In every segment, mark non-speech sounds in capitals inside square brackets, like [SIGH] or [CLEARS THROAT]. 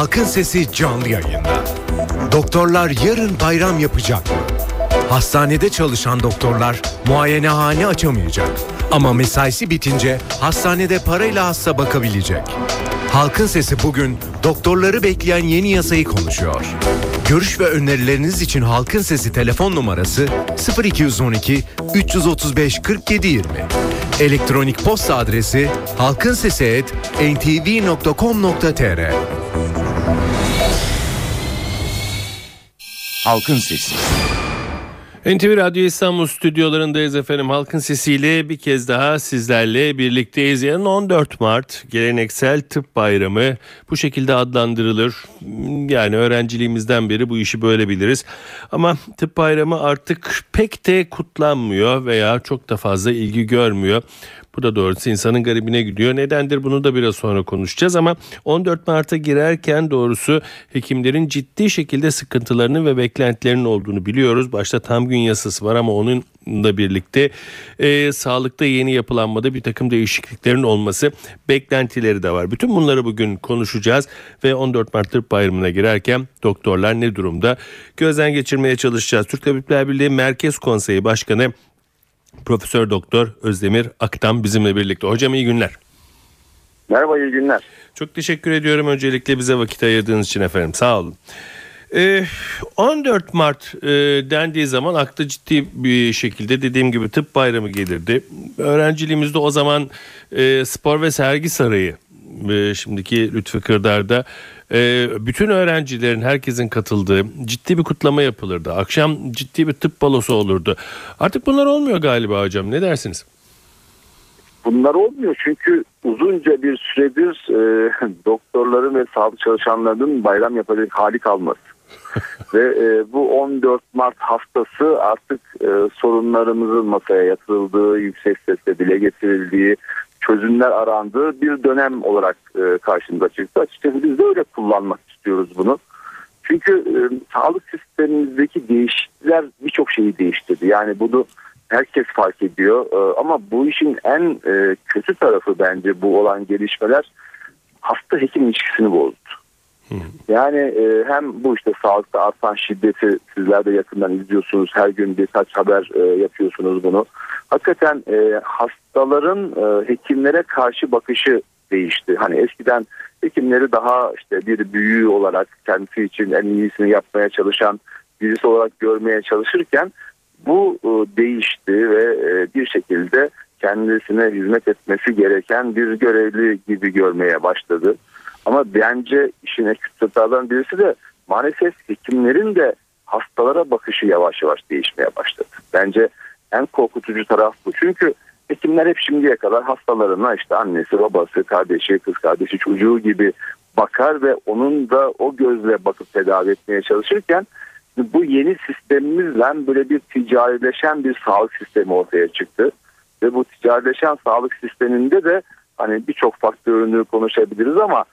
Halkın Sesi canlı yayında. Doktorlar yarın bayram yapacak mı? Hastanede çalışan doktorlar muayenehane açamayacak. Ama mesaisi bitince hastanede parayla hasta bakabilecek. Halkın Sesi bugün doktorları bekleyen yeni yasayı konuşuyor. Görüş ve önerileriniz için Halkın Sesi telefon numarası 0212 335 47 20. Elektronik posta adresi halkinsesi@ntv.com.tr. Halkın Sesi. NTV Radyo İstanbul stüdyolarındayız efendim. Halkın sesiyle bir kez daha sizlerle birlikteyiz. Yarın 14 Mart geleneksel tıp bayramı bu şekilde adlandırılır. Yani öğrenciliğimizden beri bu işi böyle biliriz. Ama tıp bayramı artık pek de kutlanmıyor veya çok da fazla ilgi görmüyor. Bu da doğrusu insanın garibine gidiyor. Nedendir bunu da biraz sonra konuşacağız ama 14 Mart'a girerken doğrusu hekimlerin ciddi şekilde sıkıntılarının ve beklentilerinin olduğunu biliyoruz. Başta tam gün yasası var ama onun da birlikte e, sağlıkta yeni yapılanmada bir takım değişikliklerin olması beklentileri de var. Bütün bunları bugün konuşacağız ve 14 Mart Tıp Bayramı'na girerken doktorlar ne durumda gözden geçirmeye çalışacağız. Türk Tabipler Birliği Merkez Konseyi Başkanı Profesör Doktor Özdemir Aktan bizimle birlikte. Hocam iyi günler. Merhaba iyi günler. Çok teşekkür ediyorum öncelikle bize vakit ayırdığınız için efendim. Sağ olun. Ee, 14 Mart e, dendiği zaman akla ciddi bir şekilde dediğim gibi tıp bayramı gelirdi. Öğrenciliğimizde o zaman e, spor ve sergi sarayı e, şimdiki Lütfü Kırdar'da e, bütün öğrencilerin herkesin katıldığı ciddi bir kutlama yapılırdı. Akşam ciddi bir tıp balosu olurdu. Artık bunlar olmuyor galiba hocam ne dersiniz? Bunlar olmuyor çünkü uzunca bir süredir e, [LAUGHS] doktorların ve sağlık çalışanlarının bayram yapacak hali kalmadı. [LAUGHS] ve e, bu 14 Mart haftası artık e, sorunlarımızın masaya yatırıldığı, yüksek sesle dile getirildiği, çözümler arandığı bir dönem olarak e, karşımıza çıktı. Açıkçası biz de öyle kullanmak istiyoruz bunu. Çünkü e, sağlık sistemimizdeki değişiklikler birçok şeyi değiştirdi. Yani bunu herkes fark ediyor. E, ama bu işin en e, kötü tarafı bence bu olan gelişmeler hasta hekim ilişkisini bozdu. Yani e, hem bu işte sağlıkta artan şiddeti sizler de yakından izliyorsunuz. Her gün birkaç haber e, yapıyorsunuz bunu. Hakikaten e, hastaların e, hekimlere karşı bakışı değişti. Hani eskiden hekimleri daha işte bir büyüğü olarak kendisi için en iyisini yapmaya çalışan birisi olarak görmeye çalışırken bu e, değişti ve e, bir şekilde kendisine hizmet etmesi gereken bir görevli gibi görmeye başladı. Ama bence işin ekütlerden birisi de maalesef hekimlerin de hastalara bakışı yavaş yavaş değişmeye başladı. Bence en korkutucu taraf bu. Çünkü hekimler hep şimdiye kadar hastalarına işte annesi, babası, kardeşi, kız kardeşi, çocuğu gibi bakar ve onun da o gözle bakıp tedavi etmeye çalışırken bu yeni sistemimizle böyle bir ticarileşen bir sağlık sistemi ortaya çıktı. Ve bu ticarileşen sağlık sisteminde de hani birçok faktörünü konuşabiliriz ama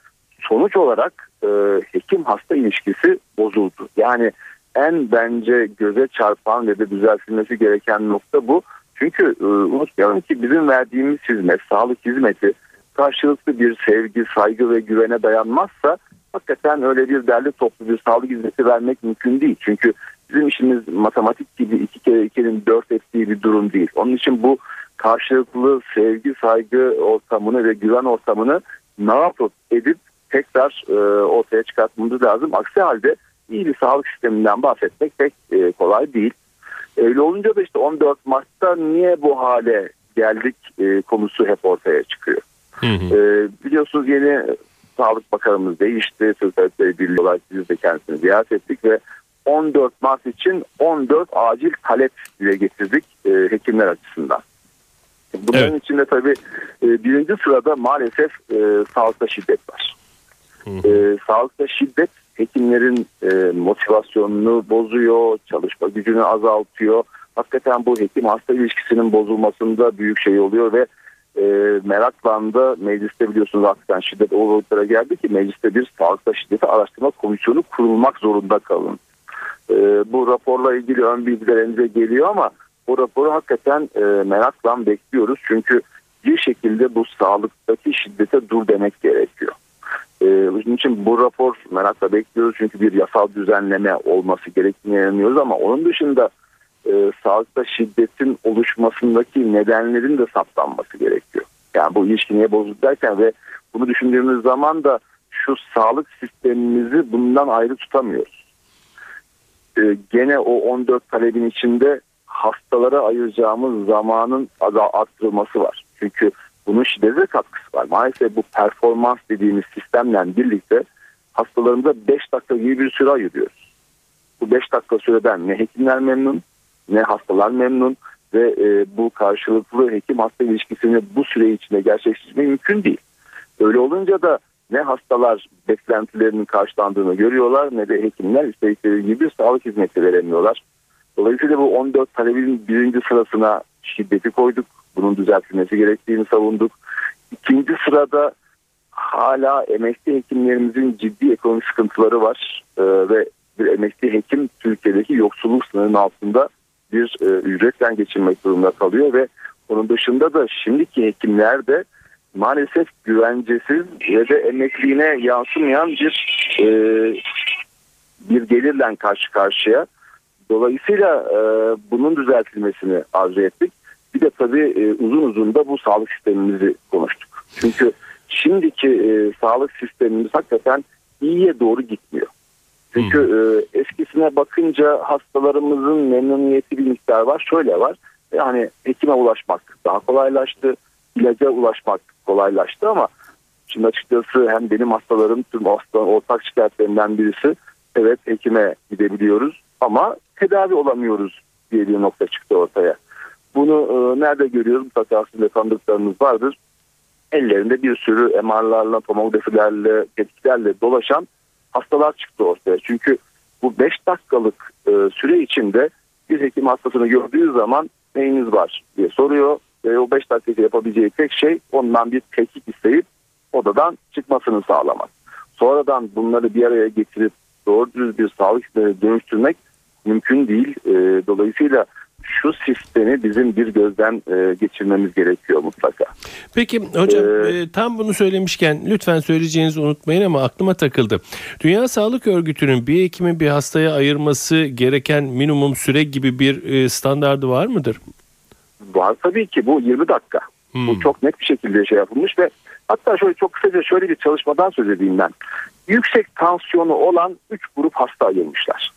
sonuç olarak e, hekim hasta ilişkisi bozuldu. Yani en bence göze çarpan ve de düzeltilmesi gereken nokta bu. Çünkü e, unutmayalım ki bizim verdiğimiz hizmet, sağlık hizmeti karşılıklı bir sevgi, saygı ve güvene dayanmazsa hakikaten öyle bir derli toplu bir sağlık hizmeti vermek mümkün değil. Çünkü bizim işimiz matematik gibi iki kere ikinin dört ettiği bir durum değil. Onun için bu karşılıklı sevgi, saygı ortamını ve güven ortamını ne yapıp edip tekrar e, ortaya çıkartmamız lazım. Aksi halde iyi bir sağlık sisteminden bahsetmek pek e, kolay değil. Öyle olunca da işte 14 Mart'ta niye bu hale geldik e, konusu hep ortaya çıkıyor. Hı hı. E, biliyorsunuz yeni Sağlık Bakanımız değişti. Sözleşmeleri Birliği olarak biz de kendisini ziyaret ettik ve 14 Mart için 14 acil talep dile getirdik e, hekimler açısından. Bunların evet. içinde tabii e, birinci sırada maalesef e, sağlıkta şiddet var. E, sağlıkta şiddet hekimlerin e, motivasyonunu bozuyor, çalışma gücünü azaltıyor. Hakikaten bu hekim hasta ilişkisinin bozulmasında büyük şey oluyor ve e, meraklandı. Mecliste biliyorsunuz hakikaten şiddet o boyutlara geldi ki mecliste bir sağlıkta şiddeti araştırma komisyonu kurulmak zorunda kalın. E, bu raporla ilgili ön bilgilerimize geliyor ama bu raporu hakikaten e, merakla bekliyoruz. Çünkü bir şekilde bu sağlıktaki şiddete dur demek gerekiyor. E, bunun için bu rapor merakla bekliyoruz çünkü bir yasal düzenleme olması gerektiğini inanıyoruz ama onun dışında e, sağlıkta şiddetin oluşmasındaki nedenlerin de saptanması gerekiyor. Yani bu ilişki niye bozuldu derken ve bunu düşündüğümüz zaman da şu sağlık sistemimizi bundan ayrı tutamıyoruz. E, gene o 14 talebin içinde hastalara ayıracağımız zamanın arttırılması var. Çünkü bunun şiddete katkısı var. Maalesef bu performans dediğimiz sistemle birlikte hastalarımıza 5 dakika gibi bir süre ayırıyoruz. Bu 5 dakika süreden ne hekimler memnun ne hastalar memnun ve e, bu karşılıklı hekim hasta ilişkisini bu süre içinde gerçekleştirmek mümkün değil. Öyle olunca da ne hastalar beklentilerinin karşılandığını görüyorlar ne de hekimler istedikleri gibi sağlık hizmeti veremiyorlar. Dolayısıyla bu 14 talebin birinci sırasına şiddeti koyduk. Bunun düzeltilmesi gerektiğini savunduk. İkinci sırada hala emekli hekimlerimizin ciddi ekonomik sıkıntıları var ee, ve bir emekli hekim Türkiye'deki yoksulluk sınırının altında bir e, ücretle geçirmek durumunda kalıyor ve onun dışında da şimdiki hekimler de maalesef güvencesiz ve de emekliliğine yansımayan bir e, bir gelirle karşı karşıya. Dolayısıyla e, bunun düzeltilmesini arzu ettik. Bir de tabii e, uzun uzun da bu sağlık sistemimizi konuştuk. Çünkü şimdiki e, sağlık sistemimiz hakikaten iyiye doğru gitmiyor. Çünkü e, eskisine bakınca hastalarımızın memnuniyeti bir miktar var. Şöyle var. Yani hekime ulaşmak daha kolaylaştı. ilaca ulaşmak kolaylaştı ama şimdi açıkçası hem benim hastalarım tüm hastaların ortak şikayetlerinden birisi evet hekime gidebiliyoruz ama tedavi olamıyoruz diye bir nokta çıktı ortaya. Bunu e, nerede görüyoruz? Mutlaka sizin tanıdıklarınız vardır. Ellerinde bir sürü MR'larla, tomografilerle, tetkiklerle dolaşan hastalar çıktı ortaya. Çünkü bu 5 dakikalık e, süre içinde bir hekim hastasını gördüğü zaman neyiniz var diye soruyor. Ve o 5 dakikada yapabileceği tek şey ondan bir tetkik isteyip odadan çıkmasını sağlamak. Sonradan bunları bir araya getirip doğru düz bir sağlık sistemine dönüştürmek mümkün değil. E, dolayısıyla şu sistemi bizim bir gözden e, geçirmemiz gerekiyor mutlaka. Peki hocam ee, e, tam bunu söylemişken lütfen söyleyeceğinizi unutmayın ama aklıma takıldı. Dünya Sağlık Örgütü'nün bir hekimin bir hastaya ayırması gereken minimum süre gibi bir e, standardı var mıdır? Var tabii ki bu 20 dakika. Hmm. Bu çok net bir şekilde şey yapılmış ve hatta şöyle çok kısaca şöyle bir çalışmadan söz edeyim ben. Yüksek tansiyonu olan 3 grup hasta ayırmışlar.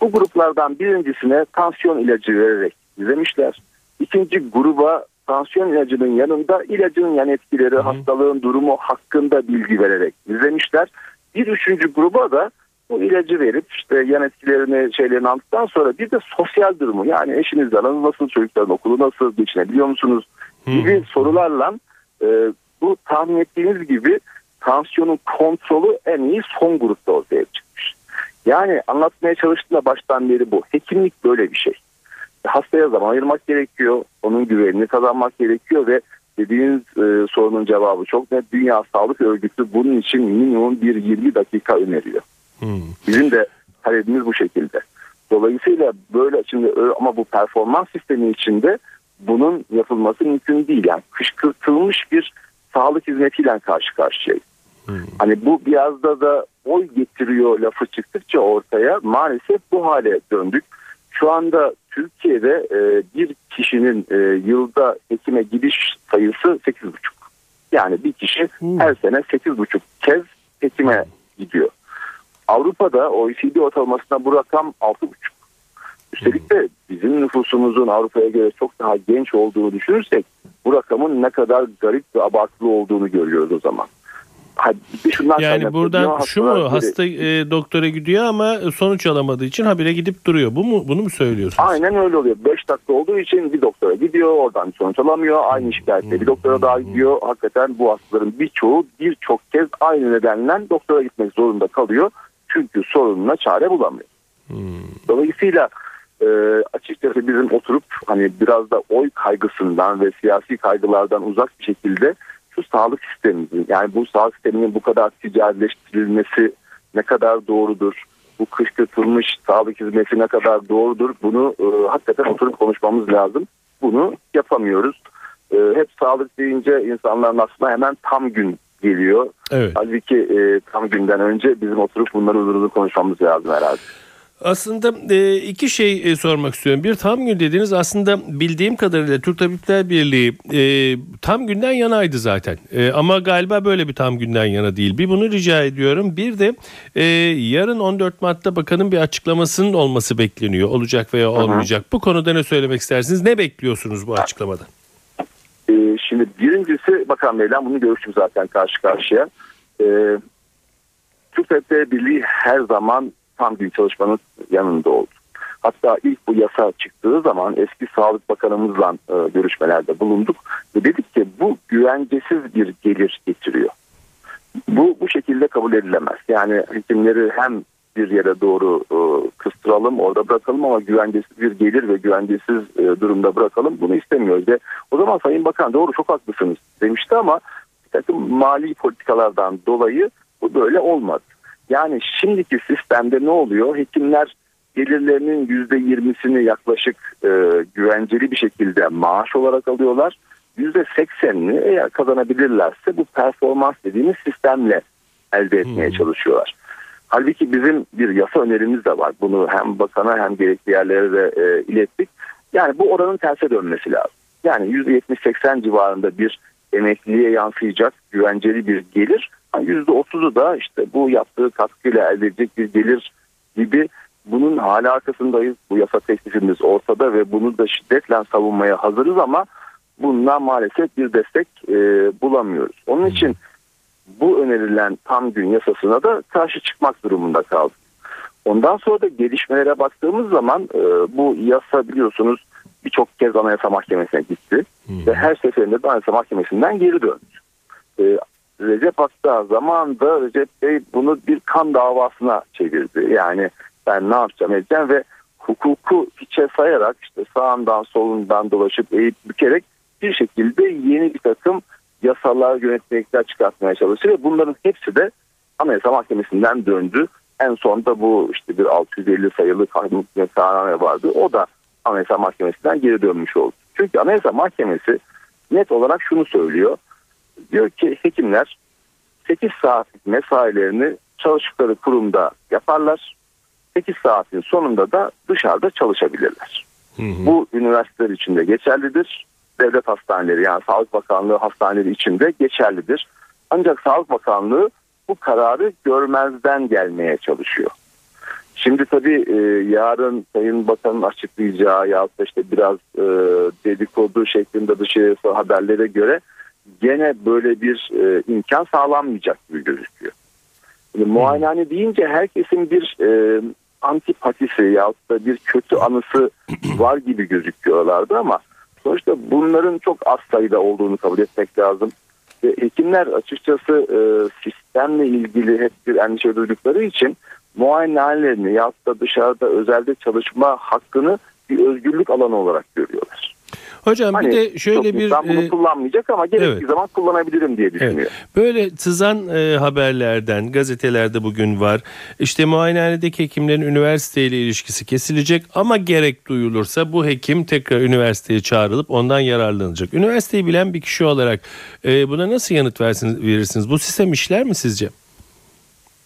Bu gruplardan birincisine tansiyon ilacı vererek izlemişler. İkinci gruba tansiyon ilacının yanında ilacın yan etkileri, Hı. hastalığın durumu hakkında bilgi vererek izlemişler. Bir üçüncü gruba da bu ilacı verip işte yan etkilerini şeylerini aldıktan sonra bir de sosyal durumu yani eşinizle aranız nasıl, çocukların okulu nasıl, geçinebiliyor musunuz gibi Hı. sorularla e, bu tahmin ettiğiniz gibi tansiyonun kontrolü en iyi son grupta ortaya çıkmış. Yani anlatmaya çalıştığımda baştan beri bu. Hekimlik böyle bir şey. Hastaya zaman ayırmak gerekiyor. Onun güvenini kazanmak gerekiyor ve dediğiniz e, sorunun cevabı çok net. Dünya Sağlık Örgütü bunun için minimum bir 20 dakika öneriyor. Hmm. Bizim de talebimiz bu şekilde. Dolayısıyla böyle şimdi ama bu performans sistemi içinde bunun yapılması mümkün değil. Yani kışkırtılmış bir sağlık hizmetiyle karşı karşıyayız. Hmm. Hani bu biraz da da oy getiriyor lafı çıktıkça ortaya maalesef bu hale döndük. Şu anda Türkiye'de e, bir kişinin e, yılda hekime gidiş sayısı 8,5. Yani bir kişi hmm. her sene 8,5 kez hekime gidiyor. Avrupa'da OECD ortalamasında bu rakam 6,5. Üstelik de bizim nüfusumuzun Avrupa'ya göre çok daha genç olduğunu düşünürsek bu rakamın ne kadar garip ve abartılı olduğunu görüyoruz o zaman yani buradan şu mu hasta e, doktora gidiyor ama sonuç alamadığı için habire gidip duruyor. Bu mu bunu mu söylüyorsunuz? Aynen öyle oluyor. 5 dakika olduğu için bir doktora gidiyor oradan sonuç alamıyor. Aynı şikayetle bir doktora daha gidiyor. Hakikaten bu hastaların birçoğu birçok kez aynı nedenle doktora gitmek zorunda kalıyor. Çünkü sorununa çare bulamıyor. Hmm. Dolayısıyla e, açıkçası bizim oturup hani biraz da oy kaygısından ve siyasi kaygılardan uzak bir şekilde şu sağlık sistemimizin yani bu sağlık sisteminin bu kadar ticarileştirilmesi ne kadar doğrudur? Bu kışkırtılmış sağlık hizmeti ne kadar doğrudur? Bunu e, hakikaten oturup konuşmamız lazım. Bunu yapamıyoruz. E, hep sağlık deyince insanların aslında hemen tam gün geliyor. Evet. Halbuki e, tam günden önce bizim oturup bunları uzun uzun konuşmamız lazım herhalde. Aslında e, iki şey e, sormak istiyorum. Bir tam gün dediğiniz aslında bildiğim kadarıyla Türk Tabipler Birliği e, tam günden yanaydı zaten. E, ama galiba böyle bir tam günden yana değil. Bir bunu rica ediyorum. Bir de e, yarın 14 Mart'ta bakanın bir açıklamasının olması bekleniyor. Olacak veya olmayacak. Bu konuda ne söylemek istersiniz? Ne bekliyorsunuz bu açıklamadan? E, şimdi birincisi Bakan Bey'le bunu görüştüm zaten karşı karşıya. E, Türk Tabipler Birliği her zaman tam gün çalışmanın yanında oldu. Hatta ilk bu yasa çıktığı zaman eski Sağlık Bakanımızla e, görüşmelerde bulunduk ve dedik ki bu güvencesiz bir gelir getiriyor. Bu bu şekilde kabul edilemez. Yani hekimleri hem bir yere doğru e, kıstıralım, orada bırakalım ama güvencesiz bir gelir ve güvencesiz e, durumda bırakalım. Bunu istemiyoruz. Ve o zaman Sayın Bakan doğru çok haklısınız demişti ama bir takım mali politikalardan dolayı bu böyle olmadı. Yani şimdiki sistemde ne oluyor? Hekimler gelirlerinin yüzde yirmisini yaklaşık e, güvenceli bir şekilde maaş olarak alıyorlar. Yüzde seksenini eğer kazanabilirlerse bu performans dediğimiz sistemle elde etmeye Hmm. çalışıyorlar. Halbuki bizim bir yasa önerimiz de var. Bunu hem bakana hem gerekli yerlere de e, ilettik. Yani bu oranın terse dönmesi lazım. Yani %70-80 civarında bir emekliliğe yansıyacak güvenceli bir gelir. %30'u da işte bu yaptığı katkıyla elde edecek bir gelir gibi bunun hala arkasındayız. Bu yasa teklifimiz ortada ve bunu da şiddetle savunmaya hazırız ama bundan maalesef bir destek e, bulamıyoruz. Onun için bu önerilen tam gün yasasına da karşı çıkmak durumunda kaldık. Ondan sonra da gelişmelere baktığımız zaman e, bu yasa biliyorsunuz birçok kez Anayasa Mahkemesi'ne gitti ve her seferinde de Anayasa Mahkemesi'nden geri döndü. E, Recep Akta zamanında Recep Bey bunu bir kan davasına çevirdi. Yani ben ne yapacağım edeceğim ve hukuku hiçe sayarak işte sağından solundan dolaşıp eğip bükerek bir şekilde yeni bir takım yasalar yönetmelikler çıkartmaya çalıştı ve bunların hepsi de Anayasa Mahkemesi'nden döndü. En sonunda bu işte bir 650 sayılı kanun kararname vardı. O da Anayasa Mahkemesi'nden geri dönmüş oldu. Çünkü Anayasa Mahkemesi net olarak şunu söylüyor. Diyor ki hekimler 8 saatlik mesailerini çalıştıkları kurumda yaparlar. 8 saatin sonunda da dışarıda çalışabilirler. Bu üniversiteler için de geçerlidir. Devlet hastaneleri yani Sağlık Bakanlığı hastaneleri için de geçerlidir. Ancak Sağlık Bakanlığı bu kararı görmezden gelmeye çalışıyor. Şimdi tabii e, yarın Sayın Bakan'ın açıklayacağı ya da işte biraz e, dedikodu şeklinde dışarı haberlere göre gene böyle bir e, imkan sağlanmayacak gibi gözüküyor. Şimdi muayenehane deyince herkesin bir e, antipatisi yahut da bir kötü anısı [CLEARS THROAT] var gibi gözüküyorlardı ama sonuçta bunların çok az sayıda olduğunu kabul etmek lazım. Ve hekimler açıkçası e, sistemle ilgili hep bir endişe duydukları için muayenehanelerini yahut da dışarıda özelde çalışma hakkını bir özgürlük alanı olarak görüyorlar. Hocam Hani bir de şöyle bir insan bunu e, kullanmayacak ama gerektiği evet. zaman kullanabilirim diye düşünüyor. Evet. Böyle sızan e, haberlerden gazetelerde bugün var. İşte muayenehanedeki hekimlerin üniversiteyle ilişkisi kesilecek ama gerek duyulursa bu hekim tekrar üniversiteye çağrılıp ondan yararlanacak. Üniversiteyi bilen bir kişi olarak e, buna nasıl yanıt versiniz, verirsiniz? Bu sistem işler mi sizce?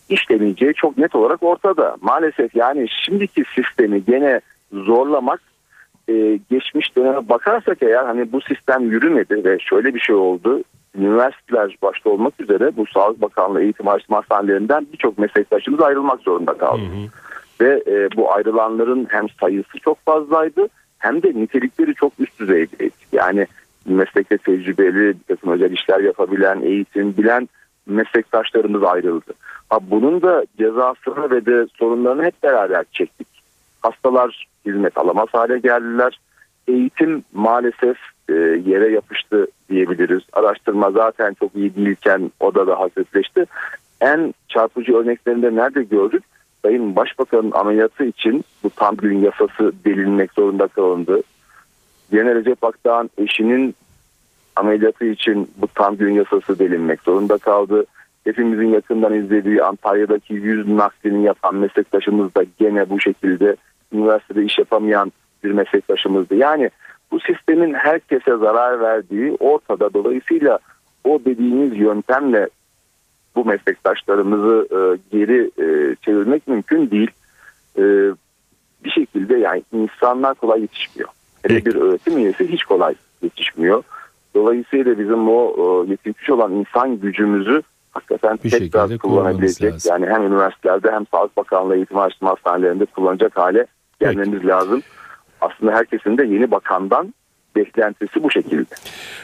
işlemeyeceği çok net olarak ortada. Maalesef yani şimdiki sistemi gene zorlamak e, geçmiş döneme bakarsak eğer hani bu sistem yürümedi ve şöyle bir şey oldu. Üniversiteler başta olmak üzere bu Sağlık Bakanlığı eğitim araştırma hastanelerinden birçok meslektaşımız ayrılmak zorunda kaldı. Ve e, bu ayrılanların hem sayısı çok fazlaydı hem de nitelikleri çok üst düzeydeydi. Yani meslekte tecrübeli, bir takım özel işler yapabilen, eğitim bilen meslektaşlarımız ayrıldı. Ha, bunun da cezasını ve de sorunlarını hep beraber çektik. Hastalar hizmet alamaz hale geldiler. Eğitim maalesef e, yere yapıştı diyebiliriz. Araştırma zaten çok iyi değilken o da daha hafifleşti. En çarpıcı örneklerinde nerede gördük? Sayın Başbakan'ın ameliyatı için bu tam gün yasası delinmek zorunda kalındı. Genel Recep Akdağ'ın eşinin ameliyatı için bu tam gün yasası delinmek zorunda kaldı. Hepimizin yakından izlediği Antalya'daki yüz naklini yapan meslektaşımız da gene bu şekilde üniversitede iş yapamayan bir meslektaşımızdı. Yani bu sistemin herkese zarar verdiği ortada. Dolayısıyla o dediğiniz yöntemle bu meslektaşlarımızı e, geri e, çevirmek mümkün değil. E, bir şekilde yani insanlar kolay yetişmiyor. Hele bir öğretim üyesi hiç kolay yetişmiyor. Dolayısıyla bizim o e, yetişmiş olan insan gücümüzü hakikaten Bir tekrar kullanabilecek yani hem üniversitelerde hem Sağlık Bakanlığı eğitim araştırma hastanelerinde kullanacak hale gelmemiz lazım. Aslında herkesin de yeni bakandan beklentisi bu şekilde.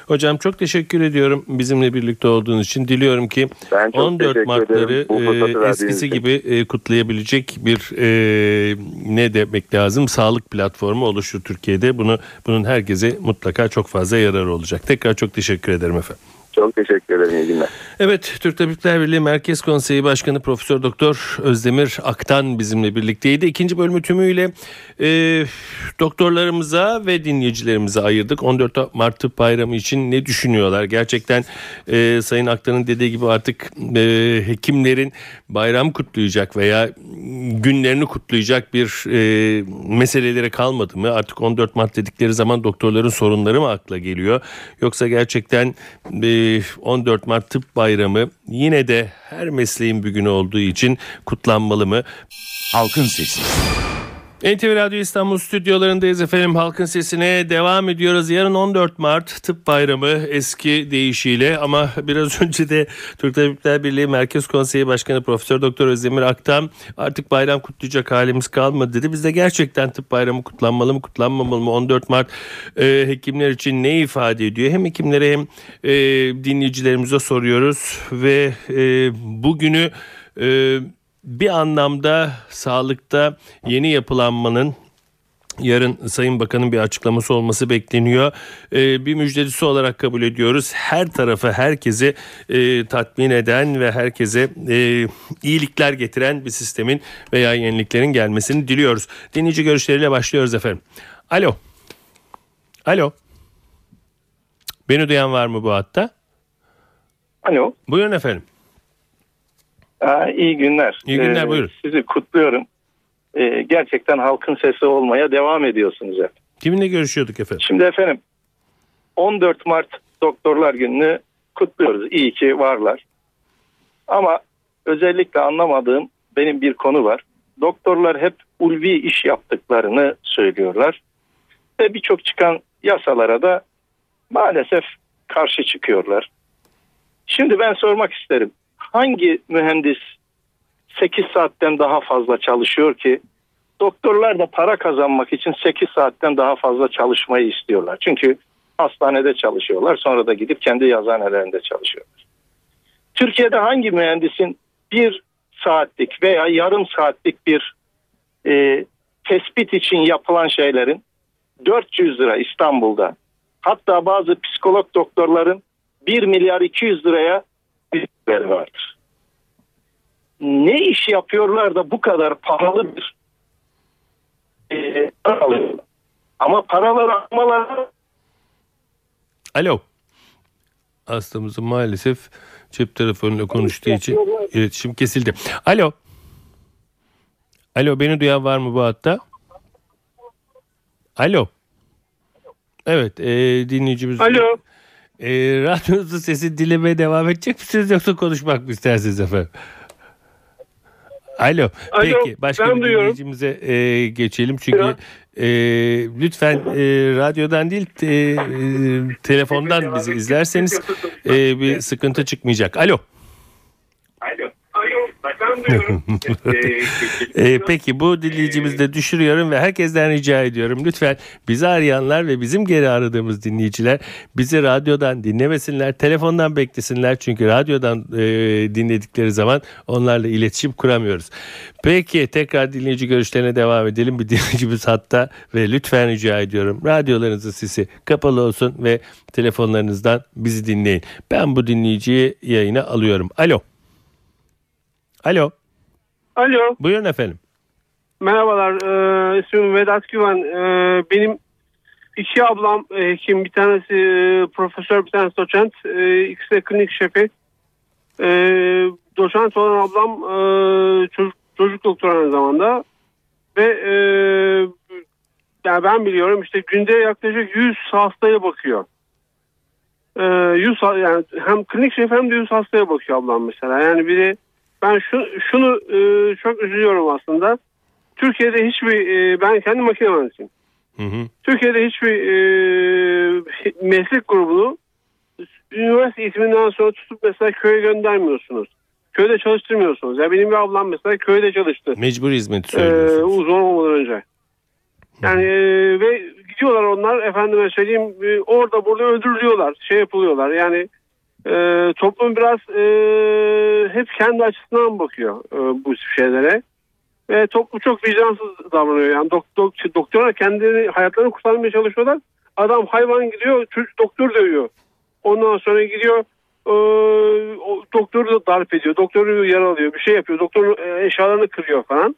Hocam çok teşekkür ediyorum bizimle birlikte olduğunuz için. Diliyorum ki Ben çok 14 teşekkür Mart'ları e, eskisi gibi e, kutlayabilecek bir e, ne demek lazım sağlık platformu oluşur Türkiye'de. Bunu bunun herkese mutlaka çok fazla yararı olacak. Tekrar çok teşekkür ederim efendim. Çok teşekkür ederim. İyi günler. Evet, Türk Tabipler Birliği Merkez Konseyi Başkanı Profesör Doktor Özdemir Aktan bizimle birlikteydi. İkinci bölümü tümüyle e, doktorlarımıza ve dinleyicilerimize ayırdık. 14 Mart Bayramı için ne düşünüyorlar? Gerçekten e, Sayın Aktan'ın dediği gibi artık e, hekimlerin bayram kutlayacak veya günlerini kutlayacak bir e, meseleleri kalmadı mı? Artık 14 Mart dedikleri zaman doktorların sorunları mı akla geliyor? Yoksa gerçekten e, 14 Mart Tıp Bayramı yine de her mesleğin bir günü olduğu için kutlanmalı mı? Halkın Sesi. NTV Radyo İstanbul stüdyolarındayız efendim. Halkın sesine devam ediyoruz. Yarın 14 Mart Tıp Bayramı eski deyişiyle ama biraz [LAUGHS] önce de Türk Tabipler Birliği Merkez Konseyi Başkanı Profesör Doktor Özdemir Aktan artık bayram kutlayacak halimiz kalmadı dedi. Biz de gerçekten Tıp Bayramı kutlanmalı mı kutlanmamalı mı 14 Mart e, hekimler için ne ifade ediyor? Hem hekimlere hem e, dinleyicilerimize soruyoruz ve e, bugünü e, bir anlamda sağlıkta yeni yapılanmanın Yarın Sayın Bakan'ın bir açıklaması olması bekleniyor. Ee, bir müjdelisi olarak kabul ediyoruz. Her tarafı herkesi e, tatmin eden ve herkese e, iyilikler getiren bir sistemin veya yeniliklerin gelmesini diliyoruz. Dinleyici görüşleriyle başlıyoruz efendim. Alo. Alo. Beni duyan var mı bu hatta? Alo. Buyurun efendim. Aa, iyi günler. İyi günler, Ee, buyurun. Sizi kutluyorum. Ee, gerçekten halkın sesi olmaya devam ediyorsunuz hep. Kiminle görüşüyorduk efendim? Şimdi efendim 14 Mart Doktorlar Günü'nü kutluyoruz. İyi ki varlar. Ama özellikle anlamadığım benim bir konu var. Doktorlar hep ulvi iş yaptıklarını söylüyorlar. Ve birçok çıkan yasalara da maalesef karşı çıkıyorlar. Şimdi ben sormak isterim. Hangi mühendis 8 saatten daha fazla çalışıyor ki doktorlar da para kazanmak için 8 saatten daha fazla çalışmayı istiyorlar. Çünkü hastanede çalışıyorlar sonra da gidip kendi yazıhanelerinde çalışıyorlar. Türkiye'de hangi mühendisin bir saatlik veya yarım saatlik bir e, tespit için yapılan şeylerin 400 lira İstanbul'da hatta bazı psikolog doktorların 1 milyar 200 liraya ücretleri vardır. Ne iş yapıyorlar da bu kadar pahalı bir e, alıyorlar. Ama paraları almaları Alo. Hastamızın maalesef cep telefonuyla konuştuğu için iletişim kesildi. Alo. Alo beni duyan var mı bu hatta? Alo. Evet e, dinleyicimiz. Alo. E, radyonuzun sesi dilemeye devam edecek misiniz yoksa konuşmak mı istersiniz efendim? Alo. Alo, Peki başka ben bir dinleyicimize e, geçelim çünkü e, lütfen e, radyodan değil te- e, telefondan bizi izlerseniz e, bir sıkıntı çıkmayacak. Alo. Alo. Ben duyuyorum. [LAUGHS] E, peki bu dinleyicimizi de düşürüyorum ve herkesten rica ediyorum. Lütfen bizi arayanlar ve bizim geri aradığımız dinleyiciler bizi radyodan dinlemesinler. Telefondan beklesinler. Çünkü radyodan e, dinledikleri zaman onlarla iletişim kuramıyoruz. Peki tekrar dinleyici görüşlerine devam edelim. Bir dinleyicimiz hatta ve lütfen rica ediyorum. Radyolarınızın sesi kapalı olsun ve telefonlarınızdan bizi dinleyin. Ben bu dinleyiciyi yayına alıyorum. Alo. Alo. Alo. Buyurun efendim. Merhabalar. Ee, ismim Vedat Güven. Ee, benim iki ablam e, hekim. Bir tanesi e, profesör, bir tanesi doçent. Ee, ikisi de klinik şefi. Ee, doçent olan ablam e, çocuk, çocuk doktoru aynı zamanda. Ve e, yani ben biliyorum işte günde yaklaşık 100 hastaya bakıyor. e, yüz ha- yani hem klinik şef hem de yüz hastaya bakıyor ablam mesela. Yani biri ben şu, şunu e, çok üzülüyorum aslında. Türkiye'de hiçbir e, ben kendi makine mühendisiyim. Hı hı. Türkiye'de hiçbir e, meslek grubunu üniversite eğitiminden sonra tutup mesela köye göndermiyorsunuz. Köyde çalıştırmıyorsunuz. Ya benim bir ablam mesela köyde çalıştı. Mecbur hizmeti Ee, söylüyorsunuz. uzman olmadan önce. Yani e, ve gidiyorlar onlar efendime söyleyeyim e, orada burada öldürülüyorlar. Şey yapılıyorlar. Yani e, toplum biraz e, hep kendi açısından bakıyor e, bu şeylere. Ve toplum çok vicdansız davranıyor. Yani dok, dok, doktora kendileri hayatlarını kurtarmaya çalışıyorlar. Adam hayvan gidiyor çocuk, doktor dövüyor. Ondan sonra gidiyor e, o doktoru da darp ediyor. Doktoru yaralıyor. Bir şey yapıyor. Doktorun e, eşyalarını kırıyor falan.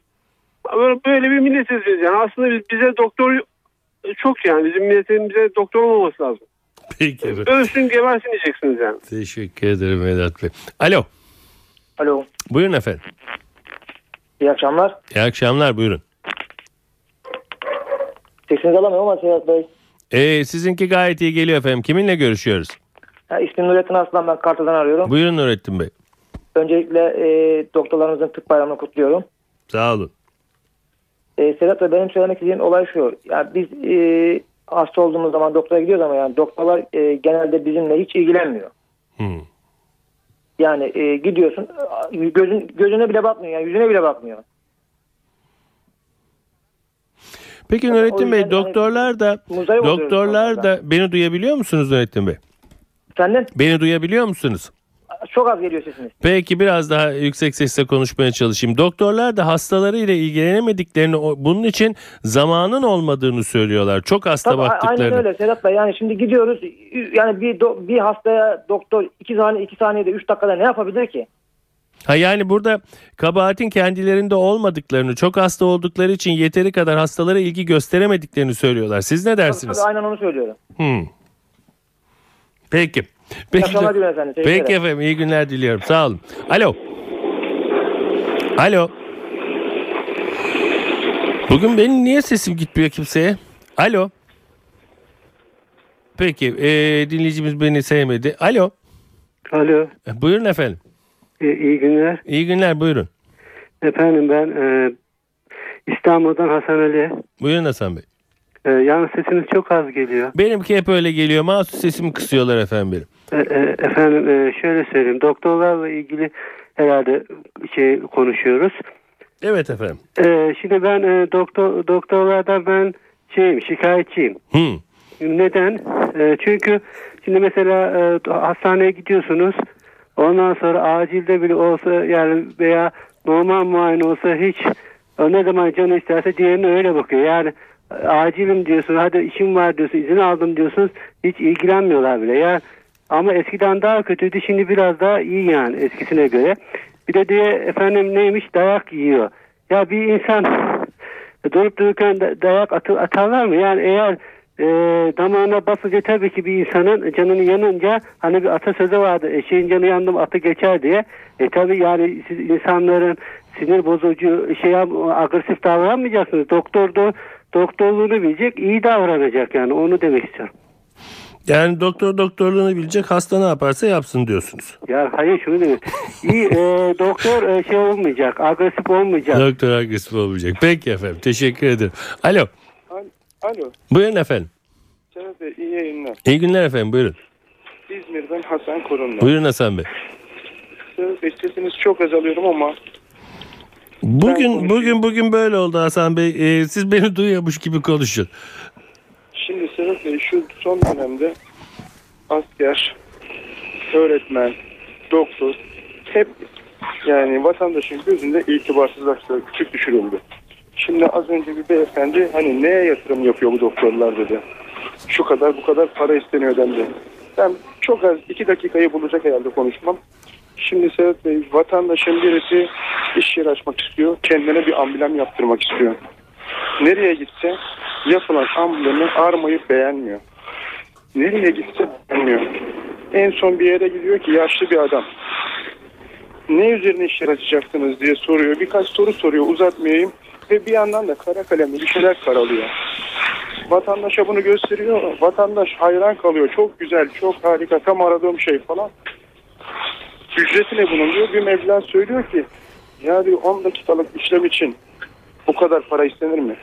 Böyle, böyle bir milletiz biz yani. Aslında biz, bize doktor çok yani. Bizim milletin bize doktor olmaması lazım. [LAUGHS] Peki. Ölsün gebersin diyeceksiniz yani. Teşekkür ederim Vedat Bey. Alo. Alo. Buyurun efendim. İyi akşamlar. İyi akşamlar buyurun. Sesinizi alamıyorum ama Sedat Bey. Ee, sizinki gayet iyi geliyor efendim. Kiminle görüşüyoruz? Ha, ismim Nurettin Aslan ben Kartal'dan arıyorum. Buyurun Nurettin Bey. Öncelikle e, doktorlarımızın tıp bayramını kutluyorum. Sağ olun. E, Sedat Bey benim söylemek istediğim olay şu. Yani biz e, hasta olduğumuz zaman doktora gidiyoruz ama yani doktorlar e, genelde bizimle hiç ilgilenmiyor. Hı. Yani e, gidiyorsun gözün, gözüne bile bakmıyor yani yüzüne bile bakmıyor. Peki Yani Nurettin Bey doktorlar da doktorlar da beni duyabiliyor musunuz Nurettin Bey? Senden Beni duyabiliyor musunuz? Çok az geliyor sesiniz. Peki biraz daha yüksek sesle konuşmaya çalışayım. Doktorlar da hastalarıyla ilgilenemediklerini, o- bunun için zamanın olmadığını söylüyorlar. Çok hasta Tabii, a- aynen baktıklarını. öyle Sedat Bey. Yani şimdi gidiyoruz yani bir do- bir hastaya doktor iki saniye iki saniyede üç dakikada ne yapabilir ki? Ha yani burada kabahatin kendilerinde olmadıklarını, çok hasta oldukları için yeteri kadar hastalara ilgi gösteremediklerini söylüyorlar. Siz ne Tabii, dersiniz? tabii, aynen onu söylüyorum. Hmm. Peki. Peki. efendim. Teşekkür Peki ederim. efendim iyi günler diliyorum. Sağ olun. Alo. Alo. Bugün benim niye sesim gitmiyor kimseye? Alo. Peki ee, dinleyicimiz beni sevmedi. Alo. Alo, E, Buyurun efendim. e, iyi günler. İyi günler buyurun. Efendim ben e, İstanbul'dan Hasan Ali. Buyurun Hasan Bey. E, yalnız sesiniz çok az geliyor. Benimki hep öyle geliyor. Mahsus sesimi kısıyorlar efendim benim. E, e, efendim e, şöyle söyleyeyim. Doktorlarla ilgili herhalde şey konuşuyoruz. Evet efendim. E, şimdi ben e, doktor doktorlardan ben şeyim şikayetçiyim. Hmm. Neden? E, çünkü şimdi mesela e, hastaneye gidiyorsunuz. Ondan sonra acilde bile olsa yani veya normal muayene olsa hiç e, ne zaman canı isterse diğerine öyle bakıyor. Yani acilim diyorsun hadi işim var diyorsun izin aldım diyorsunuz hiç ilgilenmiyorlar bile. Yani ama eskiden daha kötüydü şimdi biraz daha iyi yani eskisine göre. Bir de diye efendim neymiş dayak yiyor. Ya bir insan [LAUGHS] durup dururken da- dayak atı, atarlar mı? Yani eğer e, damağına basınca tabii ki bir insanın canını yanınca hani bir atasözü vardı eşeğin canı yandım atı geçer diye. E tabii yani siz insanların sinir bozucu şey agresif davranmayacaksınız. Doktor da doktorluğunu bilecek iyi davranacak yani onu demek istiyorum. Yani doktor doktorluğunu bilecek hasta ne yaparsa yapsın diyorsunuz. Ya hayır şunu demek. İyi e, doktor e, şey olmayacak agresif olmayacak. Doktor agresif olmayacak. Peki efendim teşekkür ederim. Alo. Alo. Buyurun efendim. Sedat Bey iyi yayınlar. İyi günler efendim buyurun. İzmir'den Hasan Korunlu. Buyurun Hasan Bey. Sedat Bey sesiniz çok azalıyorum ama Bugün bugün bugün böyle oldu Hasan Bey. Ee, siz beni [LAUGHS] duyuyormuş gibi konuşun. Şimdi Sedat Bey şu son dönemde asker, öğretmen, doktor hep yani vatandaşın gözünde itibarsızlaştı, küçük düşürüldü. Şimdi az önce bir beyefendi hani neye yatırım yapıyor bu doktorlar dedi. Şu kadar bu kadar para isteniyor dendi. Ben çok az iki dakikayı bulacak herhalde konuşmam. Şimdi Sedat Bey vatandaşın birisi iş yeri açmak istiyor. Kendine bir amblem yaptırmak istiyor. Nereye gitse yapılan amblemi armayı beğenmiyor. Nereye gitse beğenmiyor. En son bir yere gidiyor ki yaşlı bir adam. Ne üzerine iş yer açacaksınız diye soruyor. Birkaç soru soruyor uzatmayayım. Ve bir yandan da kara kalemle bir şeyler karalıyor. Vatandaşa bunu gösteriyor. Vatandaş hayran kalıyor. Çok güzel, çok harika, tam aradığım şey falan. Ücreti ne bunun diyor. Bir meblağ söylüyor ki ya diyor 10 dakikalık işlem için bu kadar para istenir mi?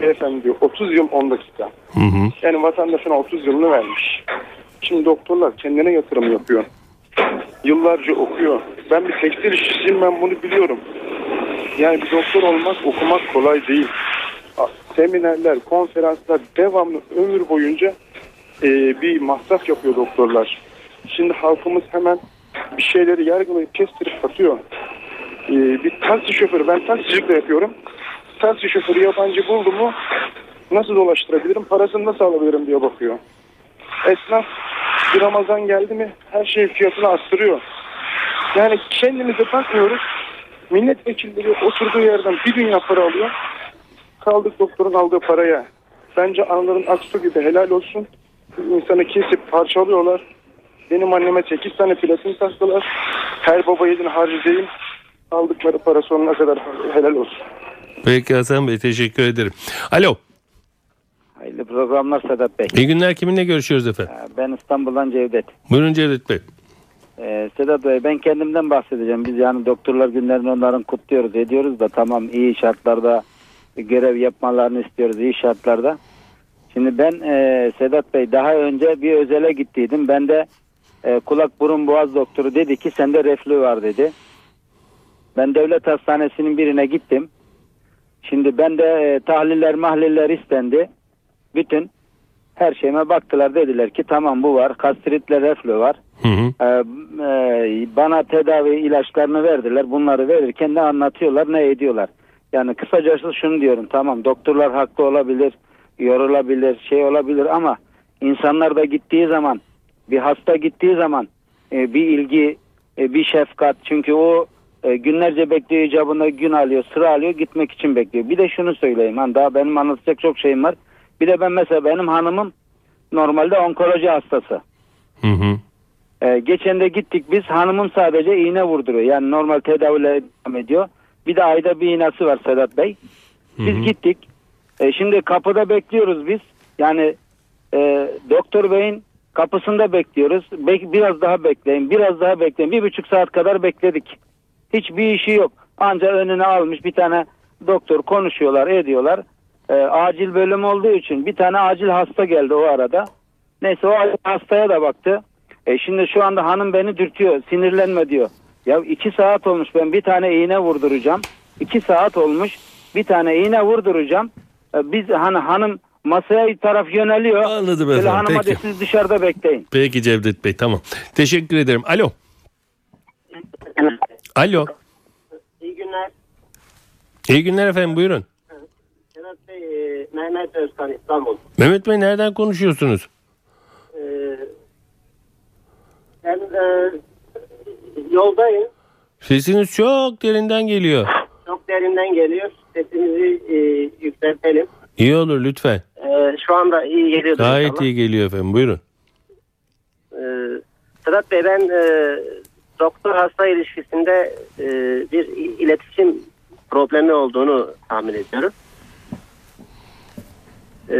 Beyefendi diyor 30 yıl 10 dakika. Hı hı. Yani vatandaşına 30 yılını vermiş. Şimdi doktorlar kendine yatırım yapıyor. Yıllarca okuyor. Ben bir tekstil işçisiyim ben bunu biliyorum. Yani bir doktor olmak okumak kolay değil. Seminerler, konferanslar devamlı ömür boyunca e, bir masraf yapıyor doktorlar. Şimdi halkımız hemen bir şeyleri yargılayıp kestirip atıyor. E, bir taksi şoförü, ben taksicilik yapıyorum. Taksi şoförü yabancı buldu mu nasıl dolaştırabilirim, parasını nasıl alabilirim diye bakıyor. Esnaf bir Ramazan geldi mi her şeyin fiyatını arttırıyor. Yani kendimize bakmıyoruz. Milletvekilleri oturduğu yerden bir dünya para alıyor. Kaldık doktorun aldığı paraya. Bence anaların aksu gibi helal olsun. İnsanı kesip parçalıyorlar. Benim anneme 8 tane platin taktılar. Her baba yedin harcı değil. Aldıkları para sonuna kadar helal olsun. Peki Hasan Bey teşekkür ederim. Alo. Hayırlı programlar Sedat Bey. İyi günler kiminle görüşüyoruz efendim? Ben İstanbul'dan Cevdet. Buyurun Cevdet Bey. Ee, Sedat Bey ben kendimden bahsedeceğim. Biz yani doktorlar günlerini onların kutluyoruz ediyoruz da tamam iyi şartlarda görev yapmalarını istiyoruz iyi şartlarda. Şimdi ben e, Sedat Bey daha önce bir özele gittiydim. Ben de e, kulak burun boğaz doktoru dedi ki sende reflü var dedi. Ben devlet hastanesinin birine gittim. Şimdi ben de e, tahliller mahliller istendi. Bütün her şeyime baktılar dediler ki tamam bu var. Kastritle reflü var. Hı hı. Ee, e, bana tedavi ilaçlarını verdiler. Bunları verirken ne anlatıyorlar ne ediyorlar. Yani kısacası şunu diyorum tamam doktorlar haklı olabilir, yorulabilir, şey olabilir ama insanlar da gittiği zaman bir hasta gittiği zaman e, bir ilgi, e, bir şefkat çünkü o e, günlerce bekliyor icabında gün alıyor, sıra alıyor gitmek için bekliyor. Bir de şunu söyleyeyim hani daha benim anlatacak çok şeyim var. Bir de ben mesela benim hanımım normalde onkoloji hastası. Hı hı. Ee, geçen de gittik biz hanımım sadece iğne vurduruyor. Yani normal tedaviyle devam ediyor. Bir de ayda bir iğnesi var Sedat Bey. Biz gittik. Ee, şimdi kapıda bekliyoruz biz. Yani e, doktor beyin kapısında bekliyoruz. Bek- biraz daha bekleyin, biraz daha bekleyin. Bir buçuk saat kadar bekledik. Hiçbir işi yok. Anca önüne almış bir tane doktor konuşuyorlar, ediyorlar. Ee, acil bölüm olduğu için bir tane acil hasta geldi o arada. Neyse o hastaya da baktı. E şimdi şu anda hanım beni dürtüyor. Sinirlenme diyor. Ya iki saat olmuş ben bir tane iğne vurduracağım. İki saat olmuş bir tane iğne vurduracağım. E, biz hani hanım masaya taraf yöneliyor. Anladım Böyle efendim, hanıma de peki. siz dışarıda bekleyin. Peki Cevdet Bey tamam. Teşekkür ederim. Alo. Alo. İyi günler. İyi günler efendim buyurun. Sedat Bey, e, Mehmet Özkan İstanbul. Mehmet Bey nereden konuşuyorsunuz? E, ben e, yoldayım. Sesiniz çok derinden geliyor. Çok derinden geliyor. Sesimizi e, yükseltelim. İyi olur lütfen. Şu anda iyi geliyor. Gayet iyi geliyor efendim buyurun. E, Sedat Bey ben e, doktor hasta ilişkisinde e, bir iletişim problemi olduğunu tahmin ediyorum. E,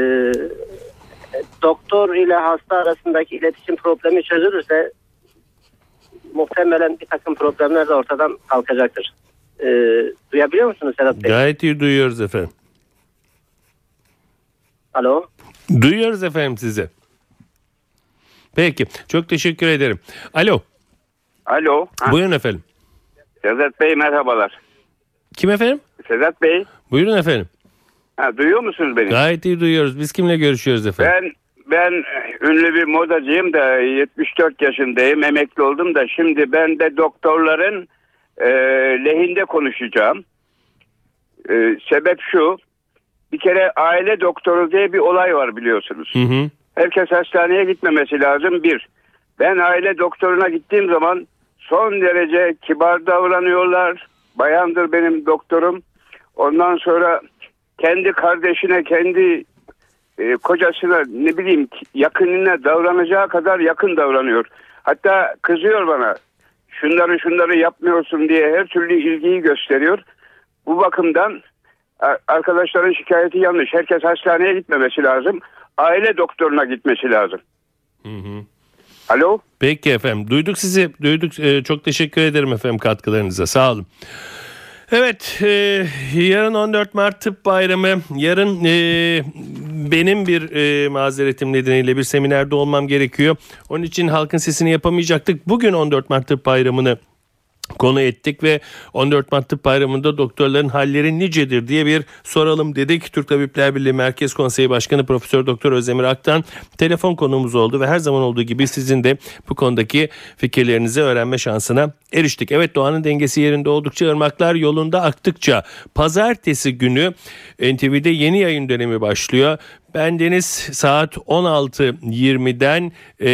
doktor ile hasta arasındaki iletişim problemi çözülürse muhtemelen bir takım problemler de ortadan kalkacaktır. E, duyabiliyor musunuz Sedat Bey? Gayet iyi duyuyoruz efendim. Alo. Duyuyoruz efendim sizi. Peki çok teşekkür ederim. Alo Alo. Ha, buyurun efendim. Sedat Bey merhabalar. Kim efendim? Sedat Bey. Buyurun efendim. Ha, duyuyor musunuz beni? Gayet iyi duyuyoruz. Biz kimle görüşüyoruz efendim? Ben ben e, ünlü bir modacıyım da 74 yaşındayım. Emekli oldum da şimdi ben de doktorların e, lehinde konuşacağım. E, sebep şu. Bir kere aile doktoru diye bir olay var biliyorsunuz. Hı hı. Herkes hastaneye gitmemesi lazım bir. Ben aile doktoruna gittiğim zaman son derece kibar davranıyorlar. Bayandır benim doktorum. Ondan sonra kendi kardeşine, kendi e, kocasına ne bileyim yakınına davranacağı kadar yakın davranıyor. Hatta kızıyor bana. Şunları şunları yapmıyorsun diye her türlü ilgiyi gösteriyor. Bu bakımdan Arkadaşların şikayeti yanlış. Herkes hastaneye gitmemesi lazım. Aile doktoruna gitmesi lazım. Alo? Peki efendim duyduk sizi duyduk Ee, çok teşekkür ederim efendim katkılarınıza sağ olun. Evet e, yarın 14 Mart Tıp Bayramı yarın e, benim bir e, mazeretim nedeniyle bir seminerde olmam gerekiyor. Onun için halkın sesini yapamayacaktık. Bugün 14 Mart Tıp Bayramı'nı konu ettik ve 14 Mart Bayramı'nda doktorların halleri nicedir diye bir soralım dedik. Türk Tabipler Birliği Merkez Konseyi Başkanı Profesör Doktor Özdemir Aktan telefon konuğumuz oldu ve her zaman olduğu gibi sizin de bu konudaki fikirlerinizi öğrenme şansına eriştik. Evet doğanın dengesi yerinde oldukça ırmaklar yolunda aktıkça pazartesi günü NTV'de yeni yayın dönemi başlıyor. Ben Deniz saat 16.20'den e,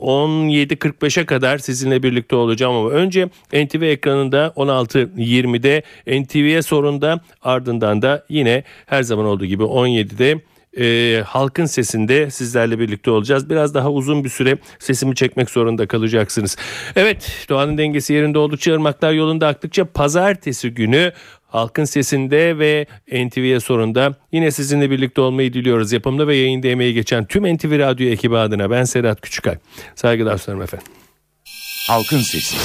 17.45'e kadar sizinle birlikte olacağım ama önce NTV ekranında 16.20'de NTV'ye sorunda ardından da yine her zaman olduğu gibi 17'de e, halkın sesinde sizlerle birlikte olacağız. Biraz daha uzun bir süre sesimi çekmek zorunda kalacaksınız. Evet doğanın dengesi yerinde oldukça ırmaklar yolunda aktıkça pazartesi günü Halkın Sesi'nde ve NTV'ye sorunda yine sizinle birlikte olmayı diliyoruz. Yapımda ve yayında emeği geçen tüm NTV Radyo ekibi adına ben Sedat Küçükay. Saygılar sunarım efendim. Halkın Sesi.